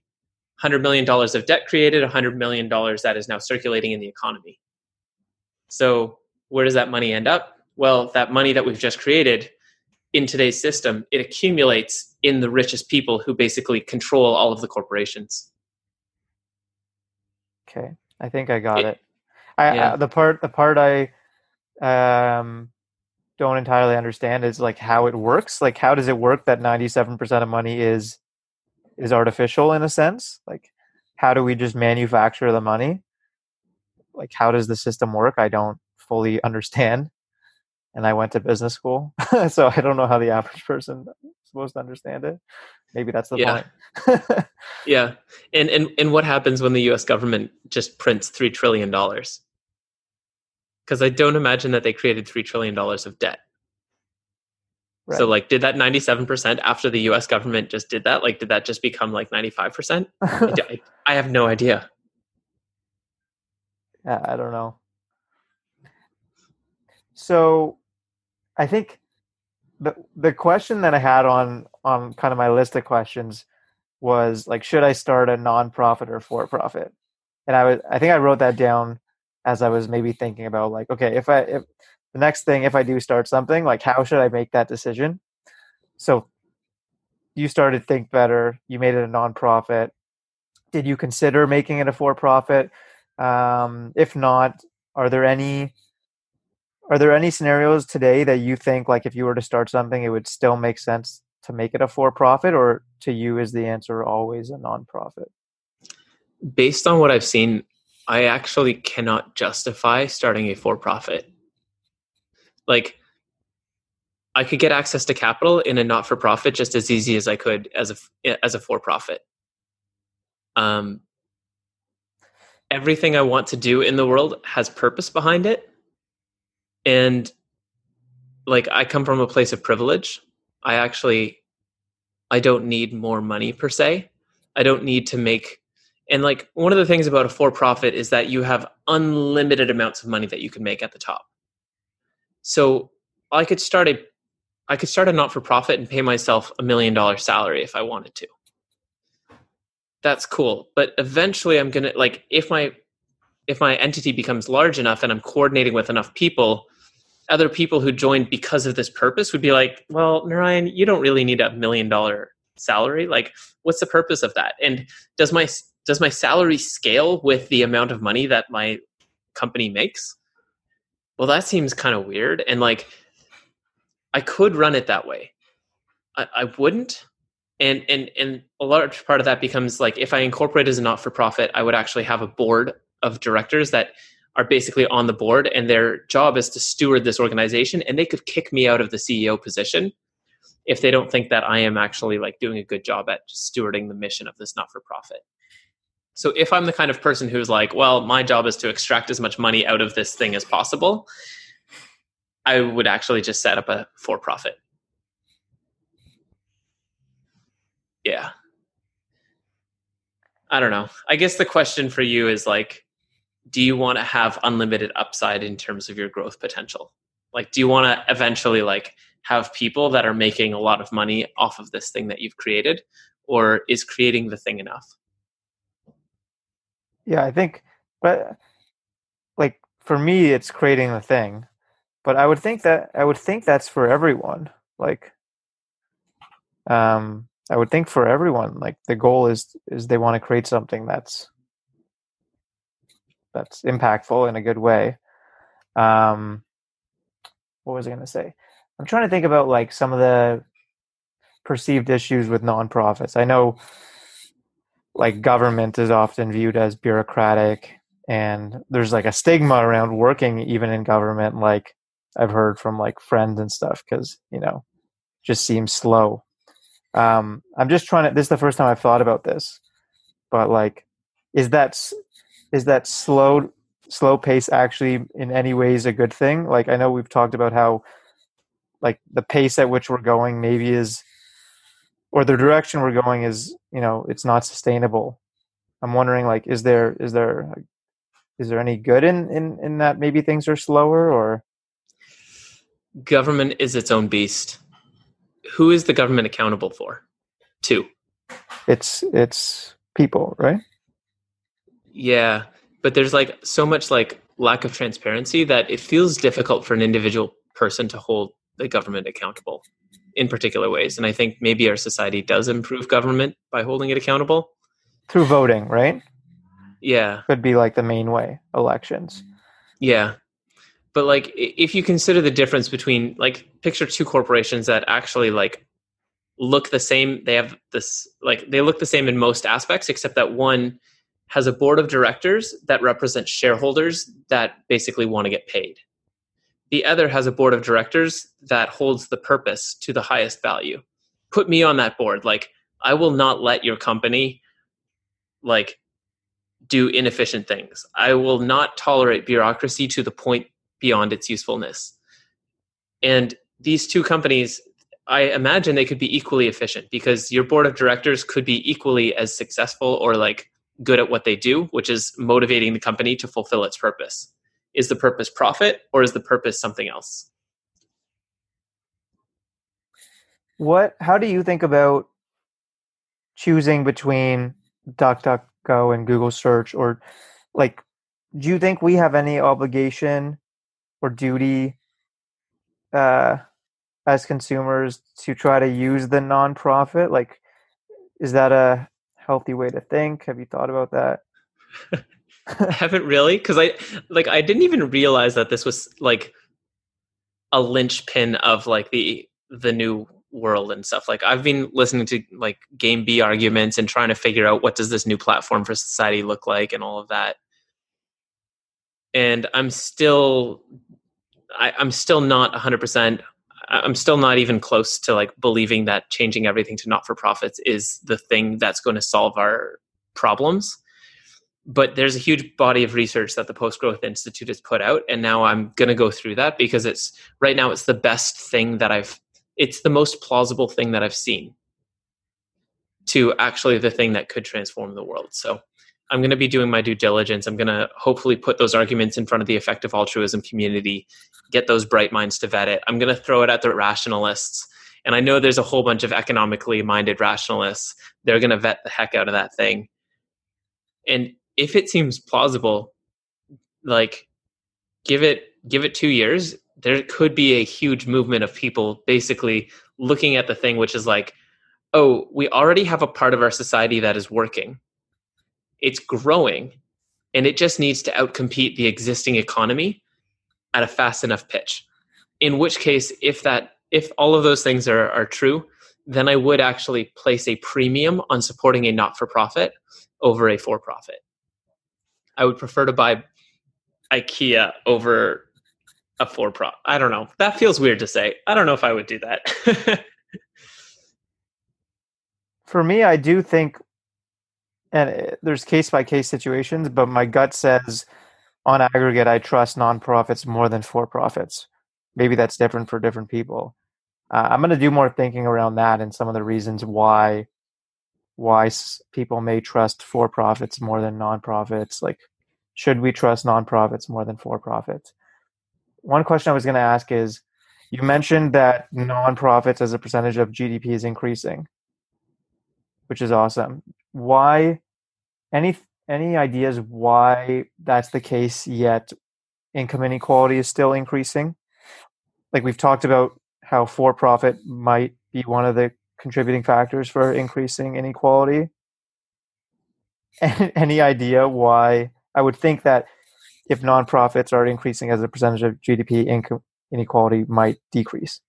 Hundred million dollars of debt created, a hundred million dollars that is now circulating in the economy. So where does that money end up? Well, that money that we've just created in today's system, it accumulates in the richest people who basically control all of the corporations. Okay. I think I got It- it. I, yeah. I the part the part I um don't entirely understand is like how it works. Like how does it work that 97% of money is is artificial in a sense? Like how do we just manufacture the money? Like how does the system work? I don't fully understand. And I went to business school, (laughs) so I don't know how the average person is supposed to understand it. Maybe that's the Yeah. point. Yeah. (laughs) And and and what happens when the US government just prints 3 trillion dollars? Cuz I don't imagine that they created 3 trillion dollars of debt. So like did that 97% after the US government just did that? Like did that just become like 95%? (laughs) I have no idea. Yeah, I don't know. So, I think the the question that I had on on kind of my list of questions was like, should I start a nonprofit or for profit? And I was I think I wrote that down as I was maybe thinking about like, okay, if I if the next thing if I do start something, like how should I make that decision? So, you started Think Better. You made it a nonprofit. Did you consider making it a for profit? Um, if not, are there any are there any scenarios today that you think like if you were to start something, it would still make sense to make it a for profit, or to you is the answer always a nonprofit? Based on what I've seen, I actually cannot justify starting a for profit. Like I could get access to capital in a not for profit just as easy as I could as a as a for profit. Um, everything I want to do in the world has purpose behind it, and like I come from a place of privilege. I actually I don't need more money per se. I don't need to make and like one of the things about a for profit is that you have unlimited amounts of money that you can make at the top. So I could start a I could start a not for profit and pay myself a million dollar salary if I wanted to. That's cool. But eventually I'm to like if my if my entity becomes large enough and I'm coordinating with enough people, other people who joined because of this purpose would be like, "Well, Narayan, you don't really need a million dollar salary. Like what's the purpose of that? And does my does my salary scale with the amount of money that my company makes? Well, that seems kind of weird. And like, I could run it that way. I, I wouldn't. And, and, and a large part of that becomes like if I incorporate as a not for profit, I would actually have a board of directors that are basically on the board and their job is to steward this organization and they could kick me out of the CEO position if they don't think that I am actually like doing a good job at stewarding the mission of this not for profit. So if I'm the kind of person who's like, well, my job is to extract as much money out of this thing as possible, I would actually just set up a for profit. Yeah. I don't know. I guess the question for you is like, do you want to have unlimited upside in terms of your growth potential? Like, do you want to eventually like have people that are making a lot of money off of this thing that you've created, or is creating the thing enough? Yeah, I think, but like for me, it's creating the thing. But I would think that I would think that's for everyone. Like, um, I would think for everyone, like the goal is is they want to create something that's that's impactful in a good way. Um, what was I going to say? I'm trying to think about like some of the perceived issues with nonprofits. I know like government is often viewed as bureaucratic and there's like a stigma around working even in government like I've heard from like friends and stuff cuz you know just seems slow. Um, I'm just trying to. This is the first time I've thought about this, but like, is that is that slow slow pace actually in any ways a good thing? Like, I know we've talked about how like the pace at which we're going maybe is or the direction we're going is you know it's not sustainable. I'm wondering like is there is there is there any good in in in that maybe things are slower or? Government is its own beast. Who is the government accountable for? To. It's it's people right yeah but there's like so much like lack of transparency that it feels difficult for an individual person to hold the government accountable in particular ways. And I think maybe our society does improve government by holding it accountable through voting, right? Yeah, could be like the main way elections. Yeah, but like if you consider the difference between like picture two corporations that actually like look the same they have this like they look the same in most aspects except that one has a board of directors that represents shareholders that basically want to get paid the other has a board of directors that holds the purpose to the highest value. Put me on that board. Like, I will not let your company like do inefficient things. I will not tolerate bureaucracy to the point beyond its usefulness. And these two companies, I imagine they could be equally efficient because your board of directors could be equally as successful or like good at what they do, which is motivating the company to fulfill its purpose. Is the purpose profit or is the purpose something else? What how do you think about choosing between duckduckgo and google search or like do you think we have any obligation or duty uh as consumers to try to use the nonprofit? Like is that a healthy way to think have you thought about that I (laughs) haven't really because I like I didn't even realize that this was like a linchpin of like the the new world and stuff. Like I've been listening to like game B arguments and trying to figure out what does this new platform for society look like and all of that. And I'm still I, I'm still not hundred percent I'm still not even close to like believing that changing everything to not for profits is the thing that's going to solve our problems. But there's a huge body of research that the post growth institute has put out and now i'm going to go through that because it's right now it's the best thing that i've it's the most plausible thing that i've seen to actually the thing that could transform the world. So i'm going to be doing my due diligence. I'm going to hopefully put those arguments in front of the effective altruism community get those bright minds to vet it. I'm going to throw it at the rationalists. And i know there's a whole bunch of economically minded rationalists. They're going to vet the heck out of that thing. And if it seems plausible, like give it give it two years, there could be a huge movement of people basically looking at the thing which is like, oh, we already have a part of our society that is working. It's growing and it just needs to outcompete the existing economy at a fast enough pitch. In which case, if that if all of those things are, are true, then I would actually place a premium on supporting a not for profit over a for profit. I would prefer to buy IKEA over a four pro. I don't know. That feels weird to say. I don't know if I would do that. (laughs) For me, I do think, and there's case by case situations, but my gut says on aggregate, I trust nonprofits more than for profits. Maybe that's different for different people. Uh, I'm going to do more thinking around that and some of the reasons why why people may trust for profits more than nonprofits. Like, should we trust nonprofits more than for profits? One question I was going to ask is you mentioned that nonprofits as a percentage of GDP is increasing, which is awesome. Why? Any any ideas why that's the case yet income inequality is still increasing? Like we've talked about how for profit might be one of the contributing factors for increasing inequality? (laughs) Any idea why? I would think that if nonprofits are increasing as a percentage of GDP, income inequality might decrease.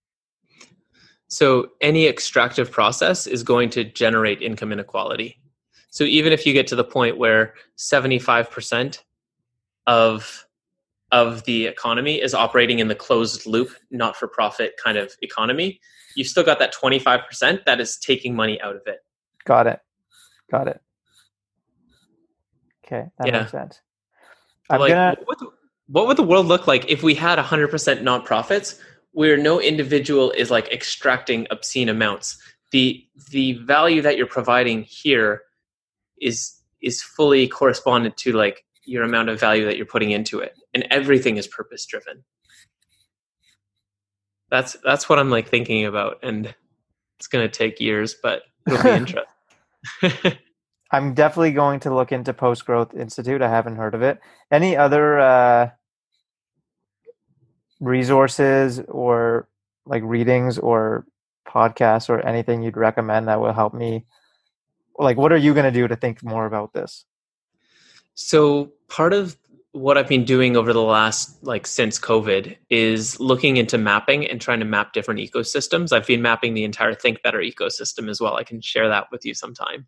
So, any extractive process is going to generate income inequality. So, even if you get to the point where 75% of of the economy is operating in the closed loop, not for profit kind of economy, you've still got that 25% that is taking money out of it. Got it. Got it. Okay, that Yeah. makes sense. I'm like, gonna what, would- what would the world look like if we had 100% nonprofits where no individual is like extracting obscene amounts? The the value that you're providing here is is fully correspondent to like your amount of value that you're putting into it, and everything is purpose driven. That's that's what I'm like thinking about, and it's gonna take years, but it'll be (laughs) interesting. (laughs) I'm definitely going to look into Post Growth Institute. I haven't heard of it. Any other uh, resources or like readings or podcasts or anything you'd recommend that will help me? Like, what are you going to do to think more about this? So part of what I've been doing over the last like since COVID is looking into mapping and trying to map different ecosystems. I've been mapping the entire Think Better ecosystem as well. I can share that with you sometime.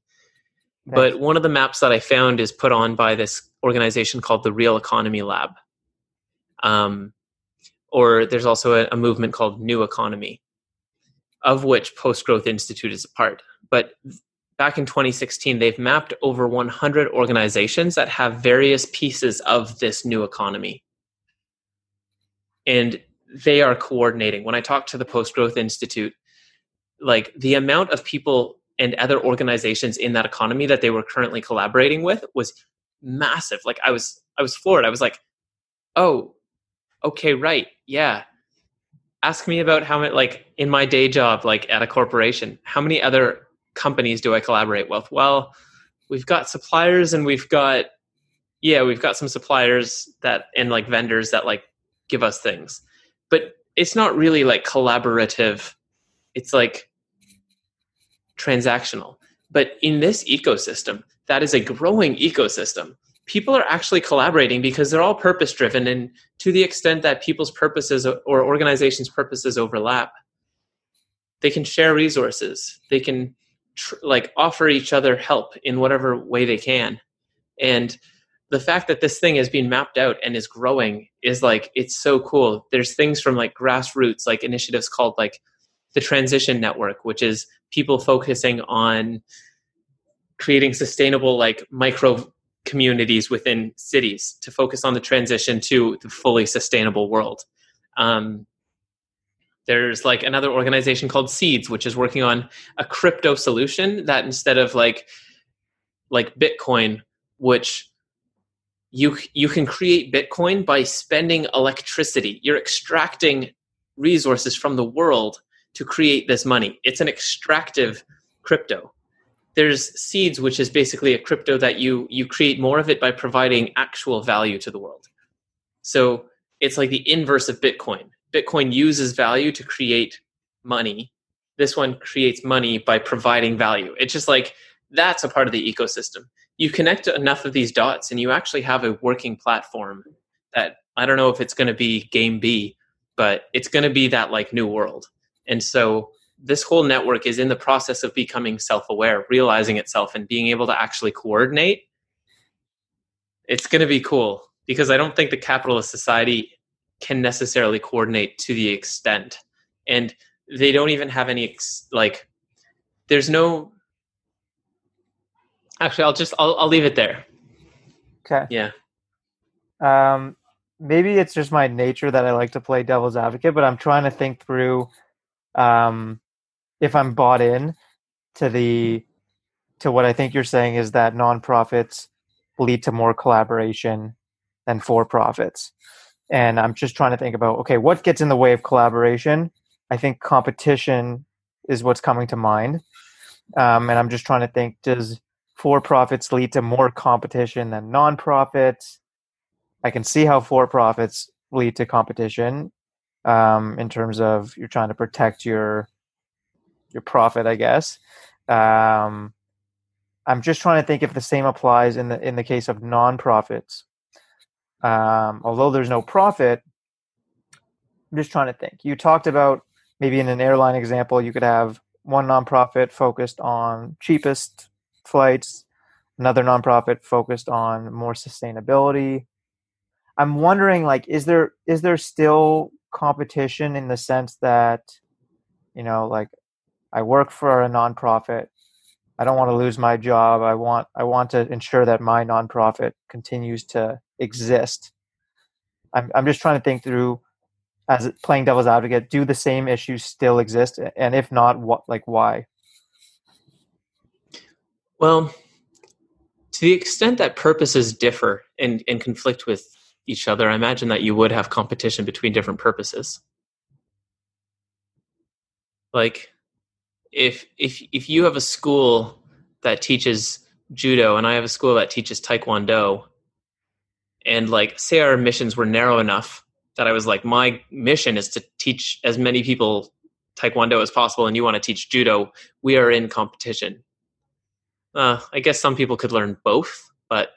But one of the maps that I found is put on by this organization called the Real Economy Lab. Um, or there's also a, a movement called New Economy, of which Post Growth Institute is a part. But back in 2016, they've mapped over 100 organizations that have various pieces of this new economy. And they are coordinating. When I talked to the Post Growth Institute, like the amount of people and other organizations in that economy that they were currently collaborating with was massive. Like I was I was floored. I was like, "Oh, okay, right. Yeah. Ask me about how many like in my day job like at a corporation, how many other companies do I collaborate with? Well, we've got suppliers and we've got yeah, we've got some suppliers that and like vendors that like give us things. But it's not really like collaborative. It's like transactional. But in this ecosystem, that is a growing ecosystem. People are actually collaborating because they're all purpose driven and to the extent that people's purposes or organizations purposes overlap, they can share resources. They can tr- like offer each other help in whatever way they can. And the fact that this thing is being mapped out and is growing is like it's so cool. There's things from like grassroots like initiatives called like the transition network which is people focusing on creating sustainable like micro communities within cities to focus on the transition to the fully sustainable world. Um, there's like another organization called seeds which is working on a crypto solution that instead of like like bitcoin which you you can create bitcoin by spending electricity. You're extracting resources from the world to create this money. It's an extractive crypto. There's seeds which is basically a crypto that you you create more of it by providing actual value to the world. So it's like the inverse of bitcoin bitcoin uses value to create money. This one creates money by providing value. It's just like that's a part of the ecosystem. You connect enough of these dots and you actually have a working platform that i don't know if it's going to be game b but it's going to be that like new world. And so this whole network is in the process of becoming self-aware realizing itself and being able to actually coordinate. It's going to be cool because i don't think the capitalist society can necessarily coordinate to the extent and they don't even have any ex- like there's no actually i'll just i'll, I'll leave it there Okay. yeah Um, maybe it's just my nature that I like to play devil's advocate, but I'm trying to think through um, if I'm bought in to the to what I think you're saying is that nonprofits lead to more collaboration than for profits. And I'm just trying to think about okay, what gets in the way of collaboration? I think competition is what's coming to mind. Um, and I'm just trying to think does for profits lead to more competition than nonprofits? I can see how for profits lead to competition um, in terms of you're trying to protect your your profit, I guess. Um, I'm just trying to think if the same applies in the in the case of nonprofits. Um, although there's no profit, I'm just trying to think. You talked about maybe in an airline example, you could have one nonprofit focused on cheapest flights, another nonprofit focused on more sustainability. I'm wondering like is there is there still competition in the sense that you know like I work for a nonprofit. I don't want to lose my job. I want I want to ensure that my nonprofit continues to exist. I'm I'm just trying to think through as playing devil's advocate, do the same issues still exist and if not what like why? Well, to the extent that purposes differ and, and conflict with each other, I imagine that you would have competition between different purposes. Like if if if you have a school that teaches judo and I have a school that teaches taekwondo and like say our missions were narrow enough that I was like my mission is to teach as many people taekwondo as possible and you want to teach judo, we are in competition. Uh, I guess some people could learn both, but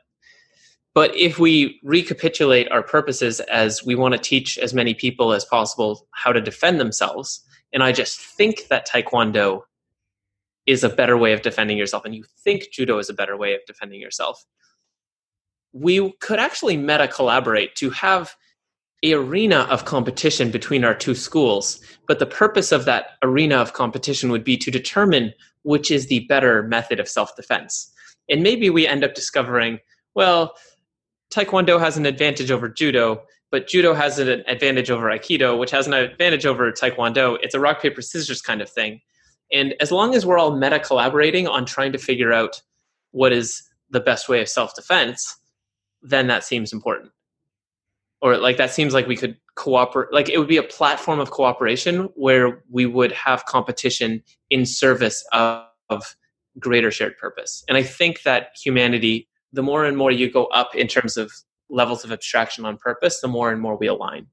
but if we recapitulate our purposes as we want to teach as many people as possible how to defend themselves, and I just think that Taekwondo is a better way of defending yourself, and you think Judo is a better way of defending yourself, we could actually meta collaborate to have a arena of competition between our two schools. But the purpose of that arena of competition would be to determine which is the better method of self-defense. And maybe we end up discovering well taekwondo has an advantage over judo but judo has an advantage over aikido which has an advantage over taekwondo. It's a rock paper scissors kind of thing. And as long as we're all meta collaborating on trying to figure out what is the best way of self-defense then that seems important or like that seems like we could cooperate like it would be a platform of cooperation where we would have competition in service of, of greater shared purpose and i think that humanity the more and more you go up in terms of levels of abstraction on purpose, the more and more we align.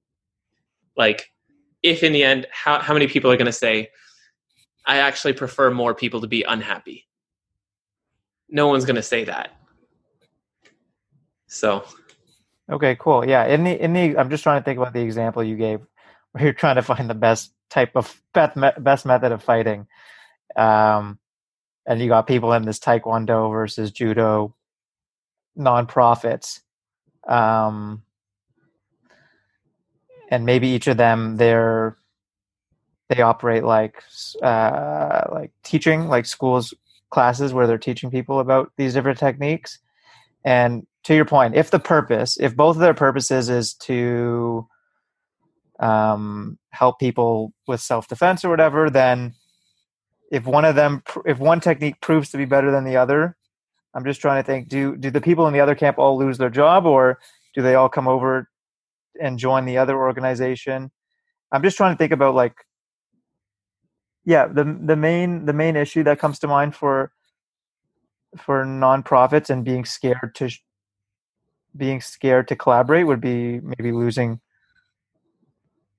Like, if in the end, how, how many people are going to say, I actually prefer more people to be unhappy? No one's going to say that. So. Okay, cool. Yeah. In the, in the, I'm just trying to think about the example you gave where you're trying to find the best type of best, best method of fighting. Um, and you got people in this taekwondo versus judo nonprofits um, and maybe each of them they're they operate like uh, like teaching like schools classes where they're teaching people about these different techniques and to your point if the purpose if both of their purposes is to um, help people with self-defense or whatever then if one of them if one technique proves to be better than the other I'm just trying to think: do do the people in the other camp all lose their job, or do they all come over and join the other organization? I'm just trying to think about like, yeah, the the main the main issue that comes to mind for for nonprofits and being scared to being scared to collaborate would be maybe losing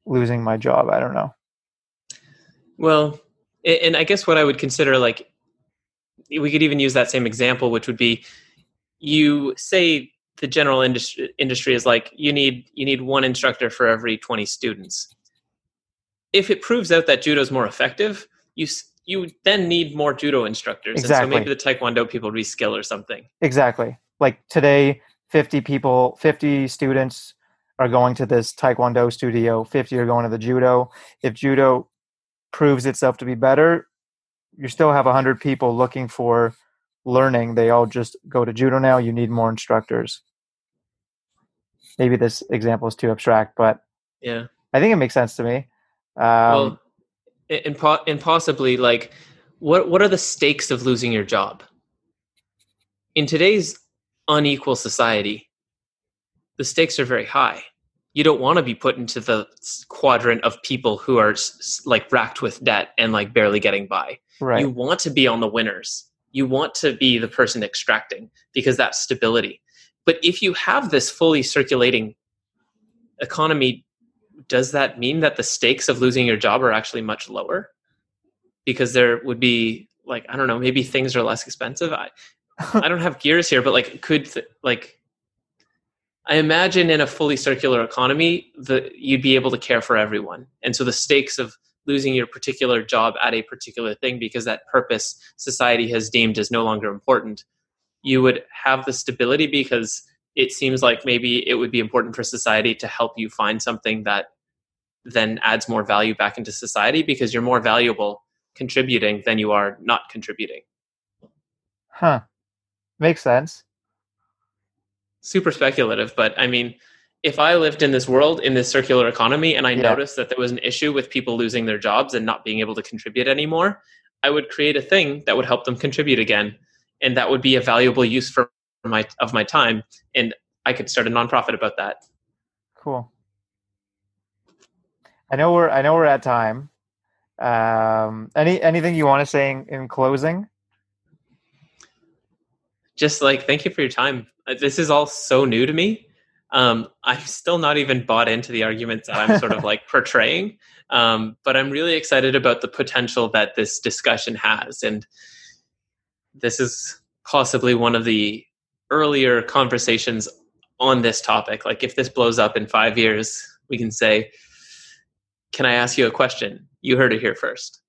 losing my job. I don't know. Well, and I guess what I would consider like we could even use that same example, which would be you say the general industry industry is like you need you need one instructor for every 20 students. If it proves out that judo is more effective, you you then need more judo instructors. Exactly. And so maybe the taekwondo people reskill or something. Exactly. Like today 50 people, 50 students are going to this taekwondo studio, 50 are going to the judo. If judo proves itself to be better, you still have 100 people looking for learning. They all just go to judo now. You need more instructors. Maybe this example is too abstract but yeah. I think it makes sense to me. Um, well and, po- and possibly like what what are the stakes of losing your job? In today's unequal society the stakes are very high you don't want to be put into the quadrant of people who are like racked with debt and like barely getting by Right. You want to be on the winners. You want to be the person extracting because that's stability. But if you have this fully circulating economy, does that mean that the stakes of losing your job are actually much lower? Because there would be like I don't know, maybe things are less expensive. I I don't have gears here, but like could th- like I imagine in a fully circular economy, the you'd be able to care for everyone, and so the stakes of losing your particular job at a particular thing because that purpose society has deemed is no longer important you would have the stability because it seems like maybe it would be important for society to help you find something that then adds more value back into society because you're more valuable contributing than you are not contributing. Huh. Makes sense. Super speculative, but I mean, if I lived in this world in this circular economy and I yeah. noticed that there was an issue with people losing their jobs and not being able to contribute anymore, I would create a thing that would help them contribute again, and that would be a valuable use for my of my time, and I could start a nonprofit about that. Cool. I know we're I know we're at time. Um, any anything you want to say in, in closing? Just like thank you for your time. Uh, this is all so new to me. Um, I'm still not even bought into the arguments that I'm sort of like (laughs) portraying, um, but I'm really excited about the potential that this discussion has, and this is possibly one of the earlier conversations on this topic. Like, if this blows up in five years, we can say, "Can I ask you a question?" You heard it here first.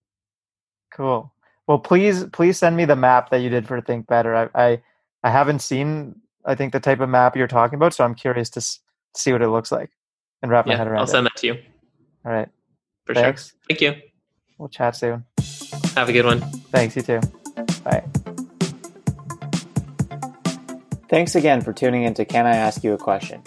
Cool. Well, please, please send me the map that you did for Think Better. I, I, I haven't seen I think the type of map you're talking about. So I'm curious to s- see what it looks like and wrap yeah, my head around. I'll send it. that to you. All right. For Thanks. sure. Thank you. We'll chat soon. Have a good one. Thanks. You too. Bye. Thanks again for tuning in to Can I Ask You a Question?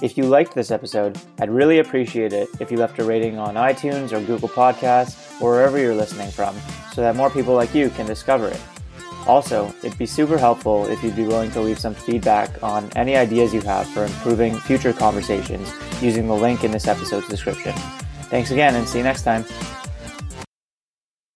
If you liked this episode, I'd really appreciate it if you left a rating on iTunes or Google Podcasts or wherever you're listening from so that more people like you can discover it. Also, it'd be super helpful if you'd be willing to leave some feedback on any ideas you have for improving future conversations using the link in this episode's description. Thanks again and see you next time.